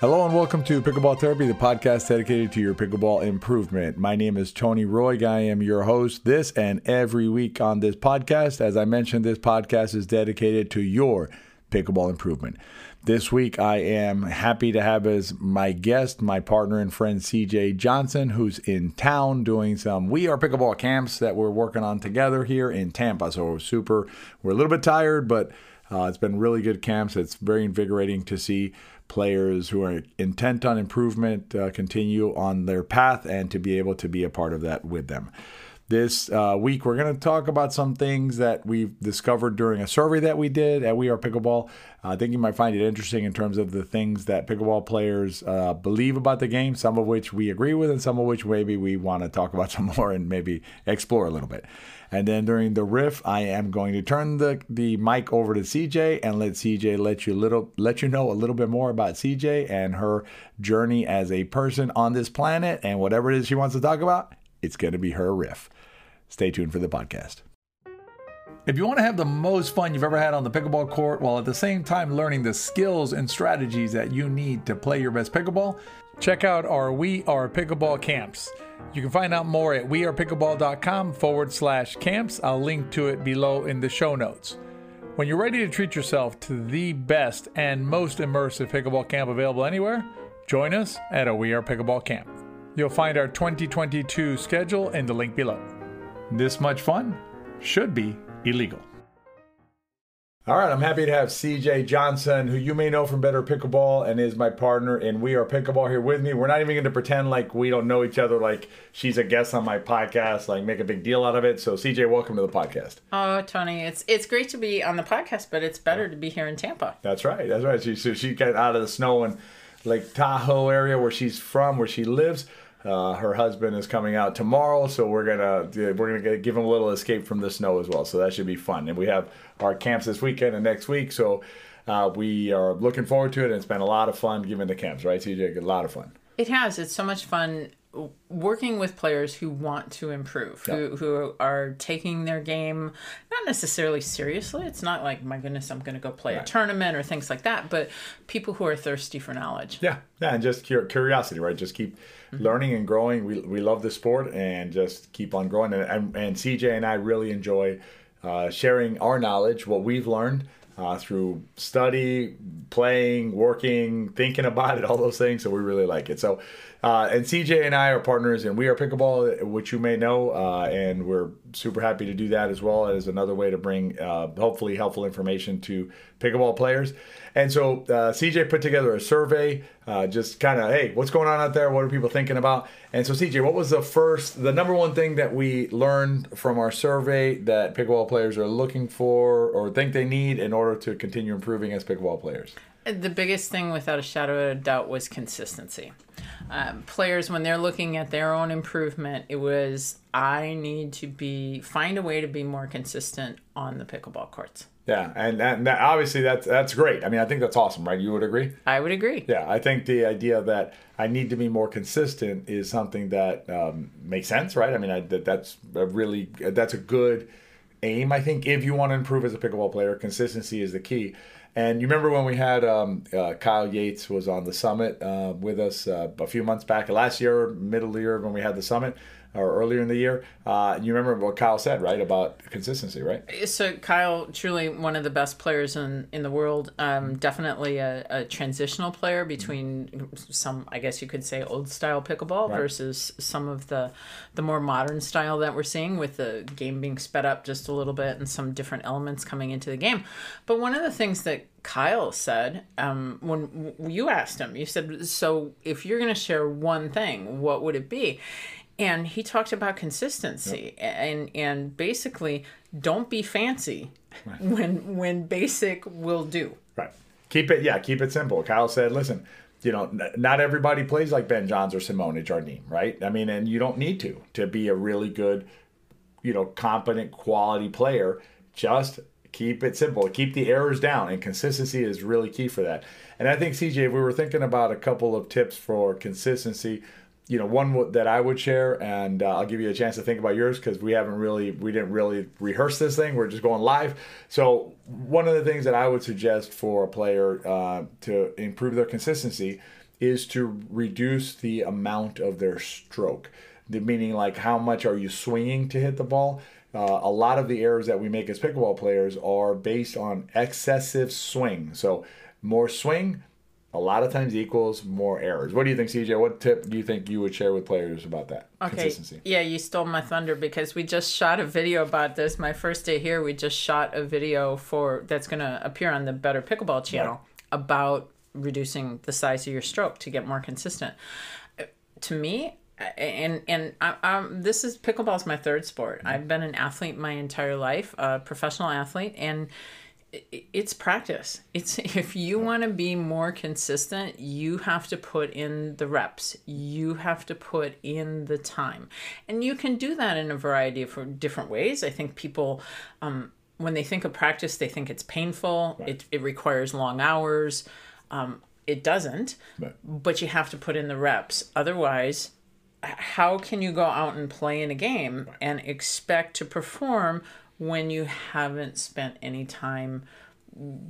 Hello and welcome to Pickleball Therapy, the podcast dedicated to your pickleball improvement. My name is Tony Roy. I am your host this and every week on this podcast. As I mentioned, this podcast is dedicated to your pickleball improvement. This week, I am happy to have as my guest my partner and friend CJ Johnson, who's in town doing some We Are Pickleball camps that we're working on together here in Tampa. So we're super, we're a little bit tired, but uh, it's been really good camps. It's very invigorating to see players who are intent on improvement uh, continue on their path and to be able to be a part of that with them. This uh, week, we're going to talk about some things that we've discovered during a survey that we did at We Are Pickleball. Uh, I think you might find it interesting in terms of the things that pickleball players uh, believe about the game, some of which we agree with, and some of which maybe we want to talk about some more and maybe explore a little bit. And then during the riff, I am going to turn the, the mic over to CJ and let CJ let you little let you know a little bit more about CJ and her journey as a person on this planet and whatever it is she wants to talk about. It's going to be her riff. Stay tuned for the podcast. If you want to have the most fun you've ever had on the pickleball court while at the same time learning the skills and strategies that you need to play your best pickleball, check out our We Are Pickleball camps. You can find out more at wearepickleball.com forward slash camps. I'll link to it below in the show notes. When you're ready to treat yourself to the best and most immersive pickleball camp available anywhere, join us at a We Are Pickleball camp. You'll find our 2022 schedule in the link below. This much fun should be illegal. All right, I'm happy to have CJ Johnson, who you may know from Better Pickleball and is my partner and We Are Pickleball here with me. We're not even going to pretend like we don't know each other, like she's a guest on my podcast, like make a big deal out of it. So, CJ, welcome to the podcast. Oh, Tony, it's it's great to be on the podcast, but it's better to be here in Tampa. That's right. That's right. She, so she got out of the snow in Lake Tahoe area where she's from, where she lives uh, her husband is coming out tomorrow, so we're gonna we're gonna give him a little escape from the snow as well. So that should be fun. And we have our camps this weekend and next week, so uh, we are looking forward to it. And it's been a lot of fun giving the camps, right, CJ? A lot of fun. It has. It's so much fun working with players who want to improve, who, who are taking their game not necessarily seriously. It's not like, my goodness, I'm going to go play right. a tournament or things like that, but people who are thirsty for knowledge. Yeah, yeah, and just curiosity, right? Just keep mm-hmm. learning and growing. We, we love the sport and just keep on growing. And, and, and CJ and I really enjoy uh, sharing our knowledge, what we've learned. Uh, through study, playing, working, thinking about it, all those things. So we really like it. So uh, and CJ and I are partners and We Are Pickleball, which you may know, uh, and we're super happy to do that as well as another way to bring uh, hopefully helpful information to pickleball players. And so uh, CJ put together a survey, uh, just kind of, hey, what's going on out there? What are people thinking about? And so CJ, what was the first, the number one thing that we learned from our survey that pickleball players are looking for or think they need in order to continue improving as pickleball players? The biggest thing, without a shadow of a doubt, was consistency. Um, players, when they're looking at their own improvement, it was I need to be find a way to be more consistent on the pickleball courts. Yeah, and, and that, obviously that's that's great. I mean, I think that's awesome, right? You would agree? I would agree. Yeah, I think the idea that I need to be more consistent is something that um, makes sense, right? I mean, I, that that's a really that's a good aim. I think if you want to improve as a pickleball player, consistency is the key. And you remember when we had um, uh, Kyle Yates was on the summit uh, with us uh, a few months back, last year, middle year when we had the summit or earlier in the year. Uh, you remember what Kyle said, right, about consistency, right? So Kyle, truly one of the best players in, in the world. Um, definitely a, a, transitional player between some, I guess you could say, old style pickleball right. versus some of the the more modern style that we're seeing with the game being sped up just a little bit and some different elements coming into the game. But one of the things that Kyle said um, when you asked him, you said, "So if you're going to share one thing, what would it be?" And he talked about consistency yep. and and basically don't be fancy right. when when basic will do. Right. Keep it yeah keep it simple. Kyle said listen you know not everybody plays like ben johns or Simone Jardim right? I mean and you don't need to to be a really good you know competent quality player. Just keep it simple. Keep the errors down and consistency is really key for that. And i think cj if we were thinking about a couple of tips for consistency you know, one that I would share, and uh, I'll give you a chance to think about yours because we haven't really, we didn't really rehearse this thing. We're just going live. So, one of the things that I would suggest for a player uh, to improve their consistency is to reduce the amount of their stroke. The meaning like how much are you swinging to hit the ball? Uh, a lot of the errors that we make as pickleball players are based on excessive swing. So more swing, a lot of times equals more errors. What do you think, CJ? What tip do you think you would share with players about that Okay. consistency? Yeah, you stole my thunder because we just shot a video about this. My first day here, we just shot a video for that's going to appear on the Better Pickleball channel about reducing the size of your stroke to get more consistent. Uh, To me, and and I, um, this is pickleball is my third sport. I've been an athlete my entire life, a professional athlete, and it's practice. It's if you want to be more consistent, you have to put in the reps. You have to put in the time, and you can do that in a variety of different ways. I think people. Um, when they think of practice, they think it's painful. It, it requires long hours. Um, it doesn't, Right. but you have to put in the reps. Otherwise, how can you go out and play in a game and expect to perform when you haven't spent any time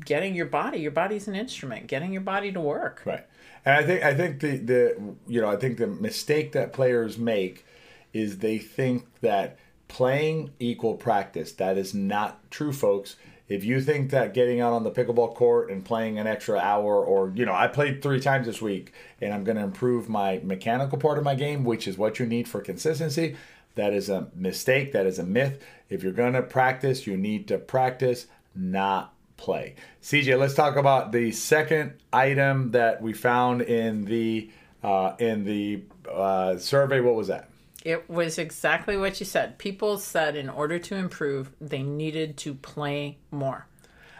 getting your body? Your body's an instrument, getting your body to work. Right. And I think I think the the you know I think the mistake that players make is they think that playing equal practice. That is not true, folks. If you think that getting out on the pickleball court and playing an extra hour, or you know, I played three times this week, and I'm going to improve my mechanical part of my game, which is what you need for consistency. That is a mistake. That is a myth. If you're going to practice, you need to practice, not play. CJ, let's talk about the second item that we found in the uh, in the uh, survey. What was that? It was exactly what you said. People said in order to improve, they needed to play more.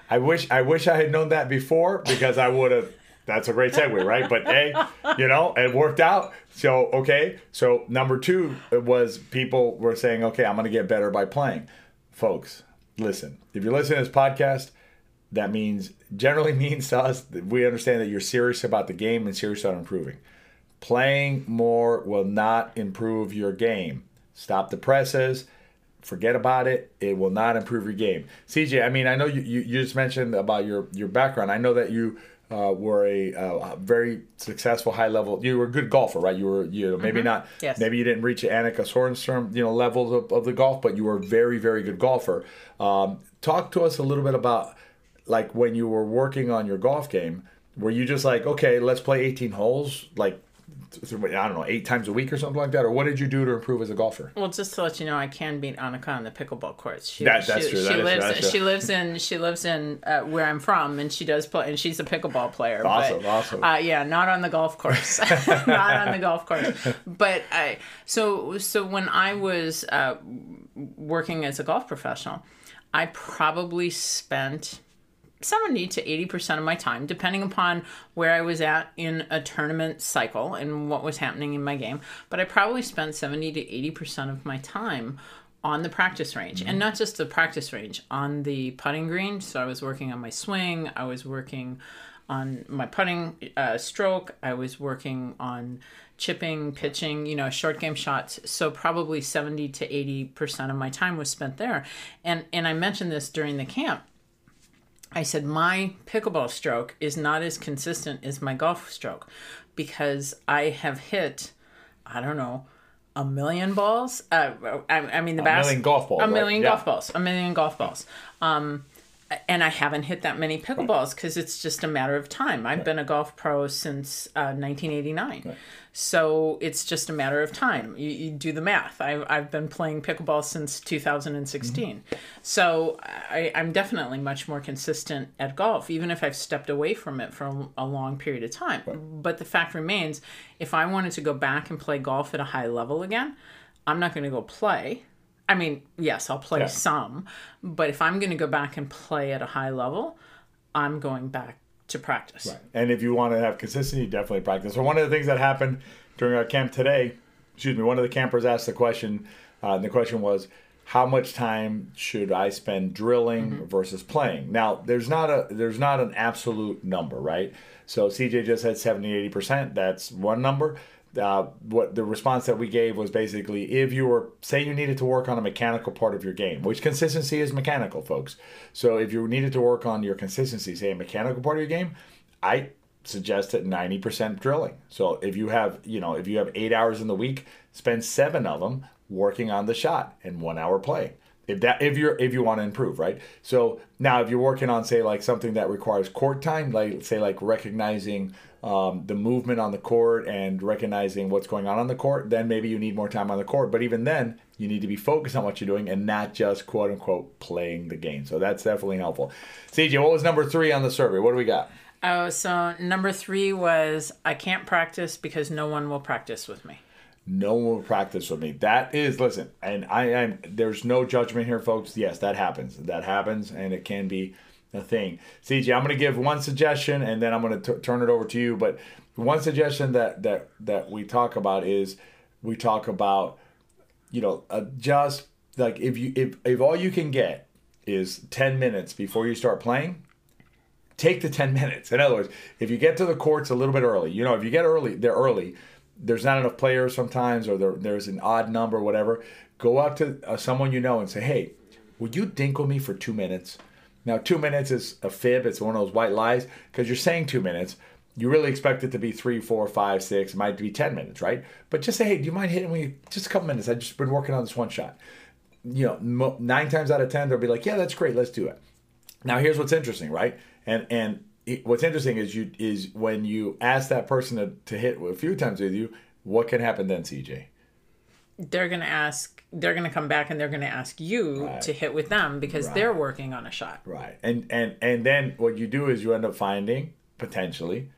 I wish I wish I had known that before because I would have. That's a great segue, right? But hey, you know, it worked out. So okay, so number two was people were saying, okay, I'm going to get better by playing. Folks, listen. If you're listening to this podcast, that means generally means to us that we understand that you're serious about the game and serious about improving. Playing more will not improve your game. Stop the presses. Forget about it. It will not improve your game. CJ, I mean, I know you, you, you just mentioned about your, your background. I know that you uh, were a uh, very successful high level. You were a good golfer, right? You were you know maybe not Yes. maybe you didn't reach Annika Sorenstam you know levels of, of the golf, but you were a very very good golfer. Um, talk to us a little bit about like when you were working on your golf game. Were you just like okay, let's play 18 holes like I don't know eight times a week or something like that, or what did you do to improve as a golfer? Well, just to let you know, I can beat Annika on the pickleball courts. She, That- that's she, true. She That is- lives. that's true. she lives in. She lives in uh, where I'm from, and she does play. And she's a pickleball player. Awesome, but, awesome. Uh, yeah, not on the golf course. not on the golf course. But I. So so when I was uh, working as a golf professional, I probably spent 70 to 80% of my time, depending upon where I was at in a tournament cycle and what was happening in my game. But I probably spent 70 to 80% of my time on the practice range and not just the practice range, on the putting green. So I was working on my swing, I was working on my putting uh, stroke, I was working on chipping, pitching, you know, short game shots. So probably 70 to 80% of my time was spent there. And and I mentioned this during the camp. I said my pickleball stroke is not as consistent as my golf stroke because I have hit, I don't know, a million balls. Uh, I, I mean the bas- million golf balls, A right? million Yeah. golf balls. A million golf balls. Um, and I haven't hit that many pickleballs because it's just a matter of time. I've been a golf pro since uh, 1989. So it's just a matter of time. You, you do the math. I've, I've been playing pickleball since 2016. Mm-hmm. So I, I'm definitely much more consistent at golf, even if I've stepped away from it for a long period of time. But the fact remains if I wanted to go back and play golf at a high level again, I'm not going to go play. I mean, yes, I'll play Yeah. some, but if I'm going to go back and play at a high level, I'm going back to practice. Right. And if you want to have consistency, definitely practice. So one of the things that happened during our camp today, excuse me, one of the campers asked the question, uh, and the question was, how much time should I spend drilling versus playing? Now, there's not a there's not an absolute number, right? So CJ just said 70, 80 percent. That's one number. Uh, what the response that we gave was basically if you were say you needed to work on a mechanical part of your game, which consistency is mechanical, folks. So if you needed to work on your consistency, say a mechanical part of your game, I suggest suggested 90% drilling. So if you have, you know, if you have 8 hours in the week, spend 7 of them working on the shot and 1 hour play If that if you're if you want to improve, right? So now if you're working on say like something that requires court time, like say like recognizing um, the movement on the court and recognizing what's going on on the court, then maybe you need more time on the court. But even then, you need to be focused on what you're doing and not just quote unquote playing the game. So that's definitely helpful. CJ, what was number three on the survey? What do we got? Oh, so number three was I can't practice because no one will practice with me. No one will practice with me. That is, listen, and I am. There's no judgment here, folks. Yes, that happens. That happens, and it can be a thing. CJ, I'm going to give one suggestion, and then I'm going to turn it over to you. But one suggestion that that that we talk about is we talk about, you know, uh, just like if you if if all you can get is 10 minutes before you start playing take the 10 minutes. In other words, if you get to the courts a little bit early, you know, if you get early, they're early, there's not enough players sometimes, or there, there's an odd number, whatever. Go up to uh, someone you know and say, hey, would you dinkle me for two minutes? Now, two minutes is a fib. It's one of those white lies because you're saying two minutes. You really expect it to be three, four, five, six. It might be 10 minutes, right? But just say, hey, do you mind hitting me just a couple minutes? I've just been working on this one shot. You know, nine times out of 10, they'll be like, yeah, that's great. Let's do it. Now, here's what's interesting, right? And and what's interesting is you is when you ask that person to, to hit a few times with you, what can happen then, CJ? They're gonna ask. They're gonna come back and they're gonna ask you right. to hit with them because right. they're working on a shot. Right. And and and then what you do is you end up finding potentially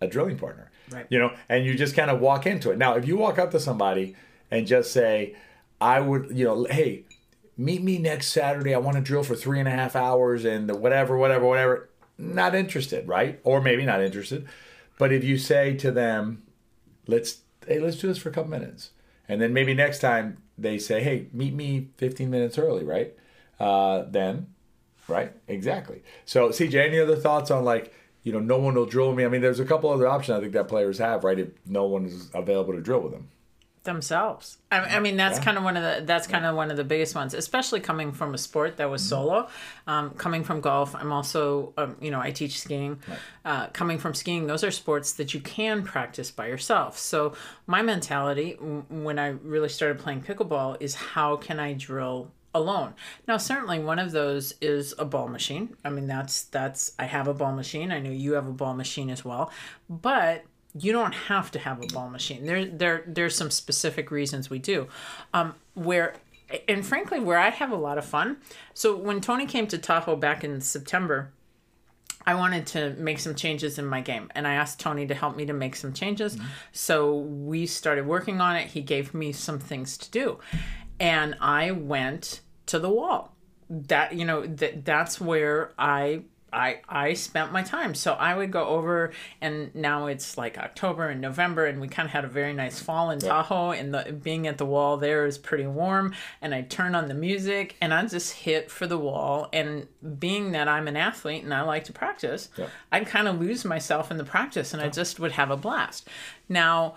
a drilling partner. Right. You know, and you just kind of walk into it. Now, if you walk up to somebody and just say, "I would," you know, hey, meet me next Saturday. I want to drill for three and a half hours and whatever, whatever, whatever not interested, right? Or maybe not interested. But if you say to them, let's hey, let's do this for a couple minutes. And then maybe next time they say, hey, meet me 15 minutes early, right? Uh, then, right? Exactly. So, CJ, any other thoughts on like, you know, no one will drill me? I mean, there's a couple other options I think that players have, right? If no one is available to drill with them themselves. I, I mean, that's yeah. kind of one of the that's kind of one of the biggest ones, especially coming from a sport that was mm-hmm. solo. Um, coming from golf, I'm also um, you know I teach skiing. Right. Uh, coming from skiing, those are sports that you can practice by yourself. So my mentality when I really started playing pickleball is how can I drill alone. Now, certainly one of those is a ball machine. I mean, that's that's I have a ball machine. I know you have a ball machine as well, but you don't have to have a ball machine. There, there, there's some specific reasons we do. Um, where, and frankly, where I have a lot of fun. So when Tony came to Tahoe back in September, I wanted to make some changes in my game, and I asked Tony to help me to make some changes. Mm-hmm. So we started working on it. He gave me some things to do, and I went to the wall. That you know that that's where I I I spent my time. So I would go over, and now it's like October and November, and we kind of had a very nice fall in Tahoe, and the being at the wall there is pretty warm. And I turn on the music, and I just hit for the wall. And being that I'm an athlete and I like to practice, yeah. I'd kind of lose myself in the practice, and yeah. I just would have a blast. Now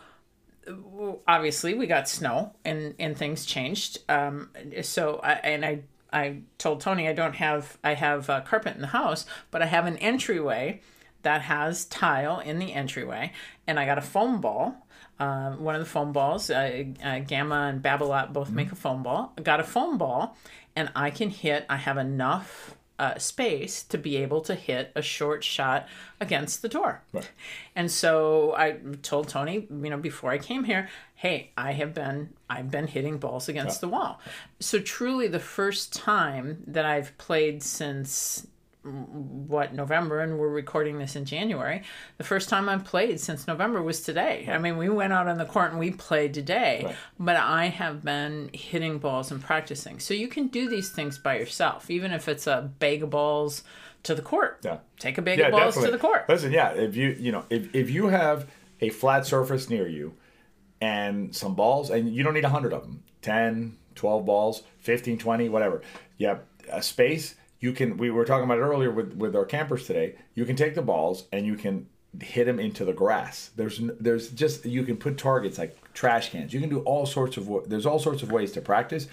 obviously we got snow and and things changed um so I, and i I told Tony I don't have I have a carpet in the house, but I have an entryway that has tile in the entryway, and I got a foam ball. Uh, one of the foam balls, uh, uh, Gamma and Babolat both mm-hmm. make a foam ball. I got a foam ball, and I can hit. I have enough uh, space to be able to hit a short shot against the door. Right. And so I told Tony, you know, before I came here, hey, I have been I've been hitting balls against yeah. the wall. So truly the first time that I've played since what November and we're recording this in January. The first time I've played since November was today. I mean, we went out on the court and we played today, right. but I have been hitting balls and practicing. So you can do these things by yourself, even if it's a bag of balls to the court. Yeah. Take a bag yeah, of balls definitely. to the court. Listen, yeah, if you you know, if if you have a flat surface near you and some balls and you don't need a 100 of them. 10, 12 balls, 15, 20, whatever. You have a space you can we were talking about it earlier with with our campers today. You can take the balls and you can hit them into the grass. There's there's just you can put targets like trash cans. You can do all sorts of there's all sorts of ways to practice.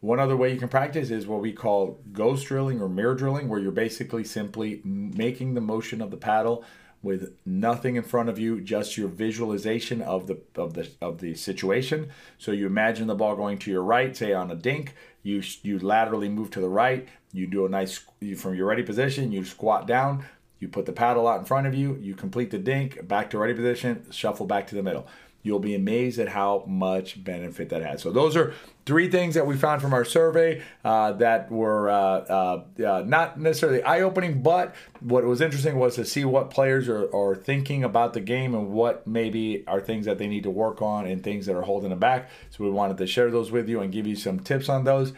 One other way you can practice is what we call ghost drilling or mirror drilling where you're basically simply making the motion of the paddle with nothing in front of you, just your visualization of the of the of the situation. So you imagine the ball going to your right, say on a dink, you you laterally move to the right, you do a nice from your ready position, you squat down, you put the paddle out in front of you, you complete the dink, back to ready position, shuffle back to the middle. You'll be amazed at how much benefit that has. So those are three things that we found from our survey uh, that were uh, uh, uh not necessarily eye-opening, but what was interesting was to see what players are, are thinking about the game and what maybe are things that they need to work on and things that are holding them back. So we wanted to share those with you and give you some tips on those.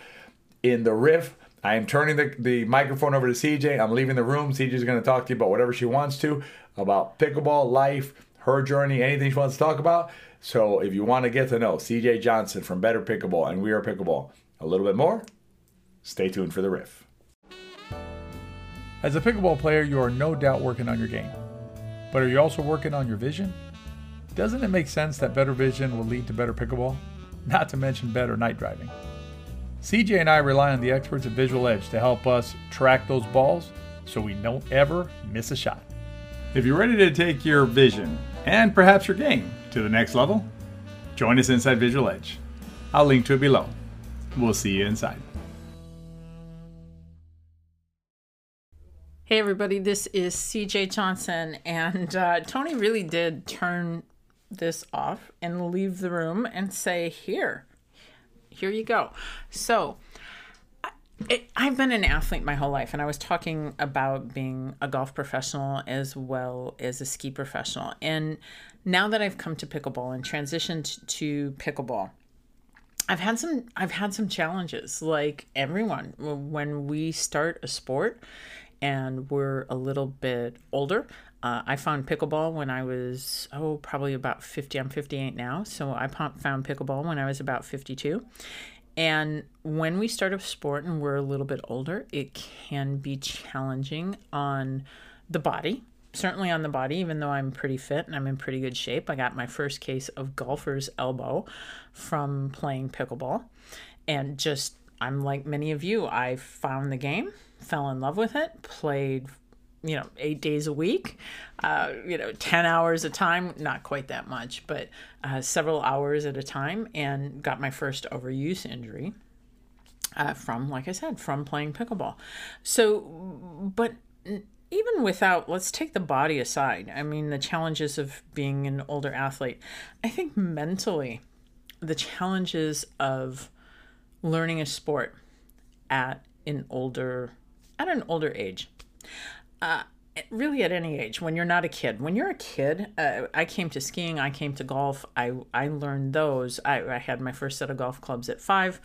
In the riff, I am turning the, the microphone over to CJ. I'm leaving the room. CJ is going to talk to you about whatever she wants to about pickleball, life, her journey, anything she wants to talk about. So if you want to get to know CJ Johnson from Better Pickleball and We Are Pickleball a little bit more, stay tuned for the riff. As a pickleball player, you are no doubt working on your game. But are you also working on your vision? Doesn't it make sense that better vision will lead to better pickleball? Not to mention better night driving. CJ and I rely on the experts at Visual Edge to help us track those balls so we don't ever miss a shot. If you're ready to take your vision and perhaps your game to the next level, join us inside Visual Edge. I'll link to it below. We'll see you inside. Hey, everybody, this is CJ Johnson, and uh, Tony really did turn this off and leave the room and say, Here, here you go. So, it, I've been an athlete my whole life, and I was talking about being a golf professional as well as a ski professional. And now that I've come to pickleball and transitioned to pickleball, I've had some I've had some challenges like everyone when we start a sport and we're a little bit older. Uh, I found pickleball when I was oh probably about 50 I'm 58 now so I found pickleball when I was about 52 and when we start a sport and we're a little bit older, it can be challenging on the body. Certainly on the body, even though I'm pretty fit and I'm in pretty good shape. I got my first case of golfer's elbow from playing pickleball. And just, I'm like many of you, I found the game, fell in love with it, played you know, eight days a week, uh, you know, 10 hours a time, not quite that much, but uh, several hours at a time, and got my first overuse injury uh, from, like I said, from playing pickleball. So, but even without, let's take the body aside, I mean, the challenges of being an older athlete, I think mentally, the challenges of learning a sport at an older at an older age uh, really at any age when you're not a kid. When you're a kid uh, i came to skiing i came to golf i i learned those. I, I had my first set of golf clubs at five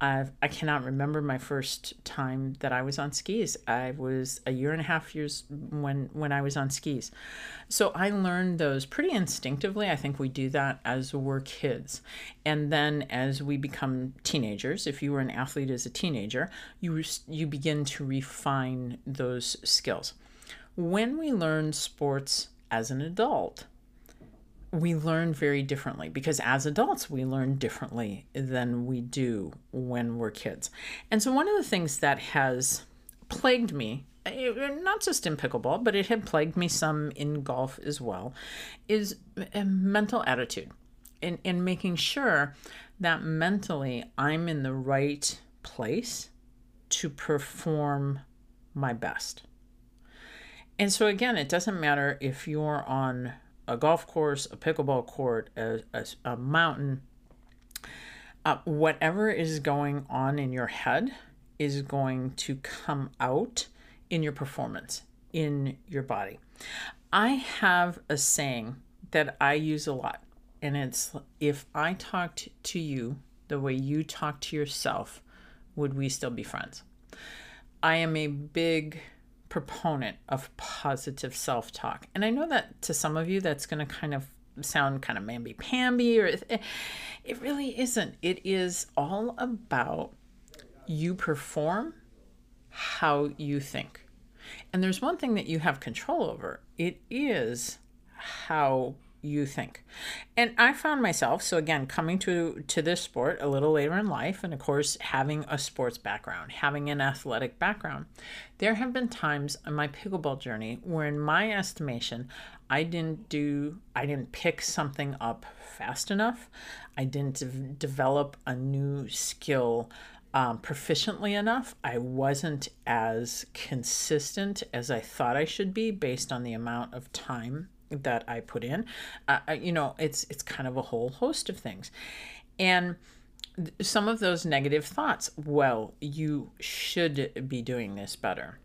I've, i cannot remember my first time that i was on skis. I was a year and a half years when when i was on skis. So i learned those pretty instinctively. I think we do that as we're kids. And then as we become teenagers if you were an athlete as a teenager you you begin to refine those skills. When we learn sports as an adult, we learn very differently because as adults, we learn differently than we do when we're kids. And so, one of the things that has plagued me, eh, not just in pickleball, but it had plagued me some in golf as well, is a mental attitude and, and making sure that mentally I'm in the right place to perform my best. And so, again, it doesn't matter if you're on a golf course, a pickleball court, a, a, a mountain, uh, whatever is going on in your head is going to come out in your performance, in your body. I have a saying that I use a lot, and it's if I talked to you the way you talk to yourself, would we still be friends? I am a big proponent of positive self talk. And I know that to some of you, that's going to kind of sound kind of mamby pamby, or it, it really isn't. It is all about you perform how you think. And there's one thing that you have control over it is how you think. And I found myself, so again, coming to to this sport a little later in life and of course having a sports background, having an athletic background. There have been times in my pickleball journey where in my estimation, I didn't do I didn't pick something up fast enough. I didn't de- develop a new skill um, proficiently enough. I wasn't as consistent as I thought I should be based on the amount of time that I put in. Uh, you know, it's it's kind of a whole host of things, and some of those negative thoughts. Well, you should be doing this better.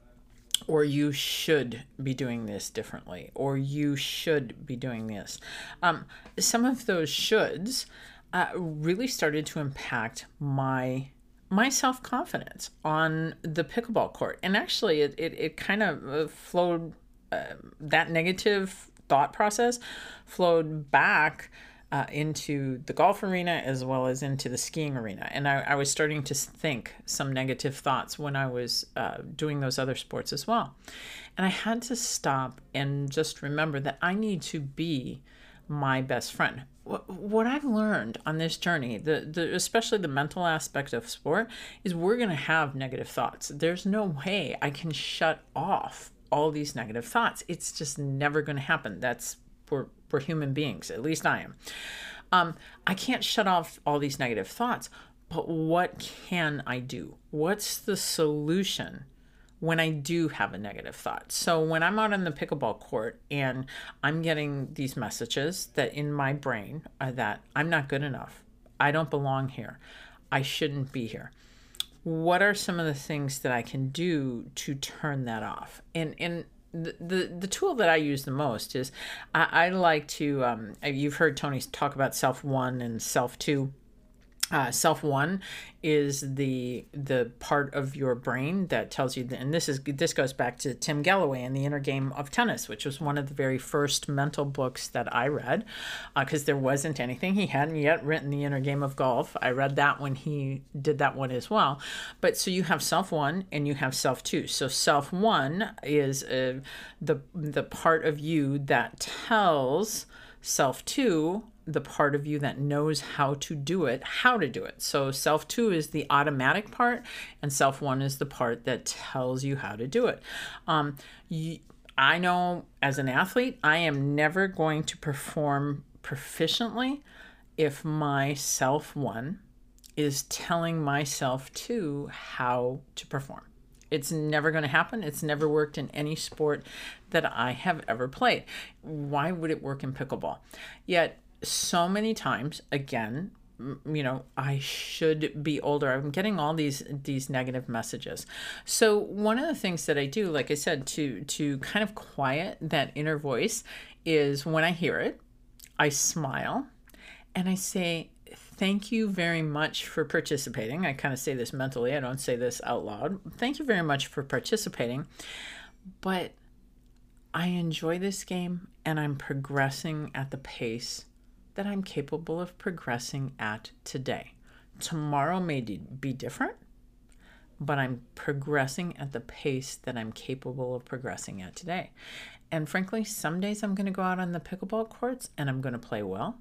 Or you should be doing this differently, or you should be doing this. Um, some of those shoulds uh, really started to impact my my self confidence on the pickleball court. And actually, it, it, it kind of uh, flowed, uh, that negative thought process flowed back uh, into the golf arena as well as into the skiing arena. And I, I was starting to think some negative thoughts when I was uh, doing those other sports as well. And I had to stop and just remember that I need to be my best friend. What, I've learned on this journey, the, the especially the mental aspect of sport, is we're going to have negative thoughts. There's no way I can shut off all these negative thoughts. It's just never going to happen. That's we're, we're human beings. At least I am. Um, I can't shut off all these negative thoughts, but what can I do? What's the solution when I do have a negative thought? So when I'm out on the pickleball court and I'm getting these messages that in my brain are that I'm not good enough, I don't belong here, I shouldn't be here what are some of the things that I can do to turn that off? And and the, the, the tool that I use the most is I, I like to um, you've heard Tony talk about self one and self two uh, self one is the the part of your brain that tells you and this is this goes back to Tim Gallwey and the inner game of tennis which was one of the very first mental books that I read because uh, there wasn't anything. He hadn't yet written the inner game of golf. I read that when he did that one as well. But so you have self one and you have self two. So self one is uh, the the part of you that tells self two the part of you that knows how to do it, how to do it. So, self two is the automatic part, and self one is the part that tells you how to do it. Um, you, I know as an athlete, I am never going to perform proficiently if my self one is telling myself two how to perform. It's never going to happen. It's never worked in any sport that I have ever played. Why would it work in pickleball? Yet so many times again you know i should be older. I'm getting all these these negative messages. So one of the things that i do like i said to to kind of quiet that inner voice is when i hear it i smile and i say thank you very much for participating. I kind of say this mentally i don't say this out loud. Thank you very much for participating but i enjoy this game and i'm progressing at the pace that I'm capable of progressing at today. Tomorrow may be different, but I'm progressing at the pace that I'm capable of progressing at today. And frankly, some days I'm going to go out on the pickleball courts and I'm going to play well.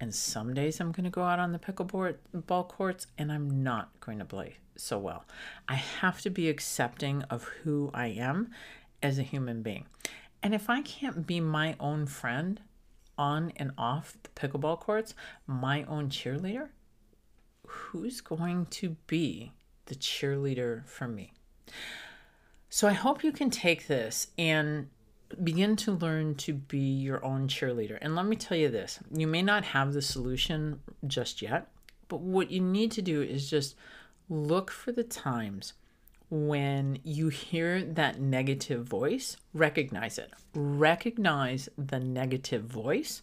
And some days I'm going to go out on the pickleball courts and I'm not going to play so well. I have to be accepting of who I am as a human being. And if I can't be my own friend, on and off the pickleball courts, my own cheerleader, who's going to be the cheerleader for me? So I hope you can take this and begin to learn to be your own cheerleader. And let me tell you this you may not have the solution just yet, but what you need to do is just look for the times when you hear that negative voice, recognize it. Recognize the negative voice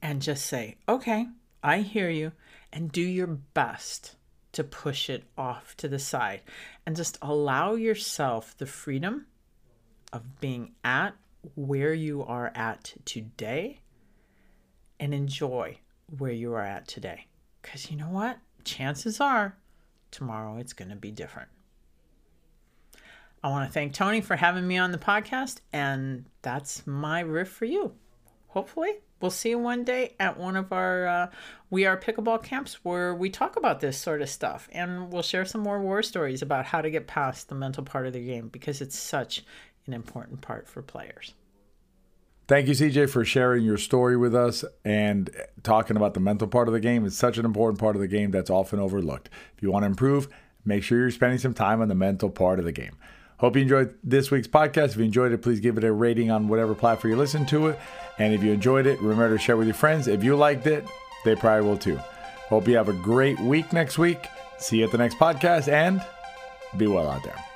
and just say, okay, I hear you, and do your best to push it off to the side and just allow yourself the freedom of being at where you are at today and enjoy where you are at today. Because you know what? Chances are tomorrow it's going to be different. I want to thank Tony for having me on the podcast, and that's my riff for you. hopefully we'll see you one day at one of our uh, we are pickleball camps where we talk about this sort of stuff and we'll share some more war stories about how to get past the mental part of the game because it's such an important part for players Thank you, CJ, for sharing your story with us and talking about the mental part of the game. It's such an important part of the game that's often overlooked. If you want to improve, make sure you're spending some time on the mental part of the game. Hope you enjoyed this week's podcast. If you enjoyed it, please give it a rating on whatever platform you listen to it. And if you enjoyed it, remember to share with your friends. If you liked it, they probably will too. Hope you have a great week next week. See you at the next podcast and be well out there.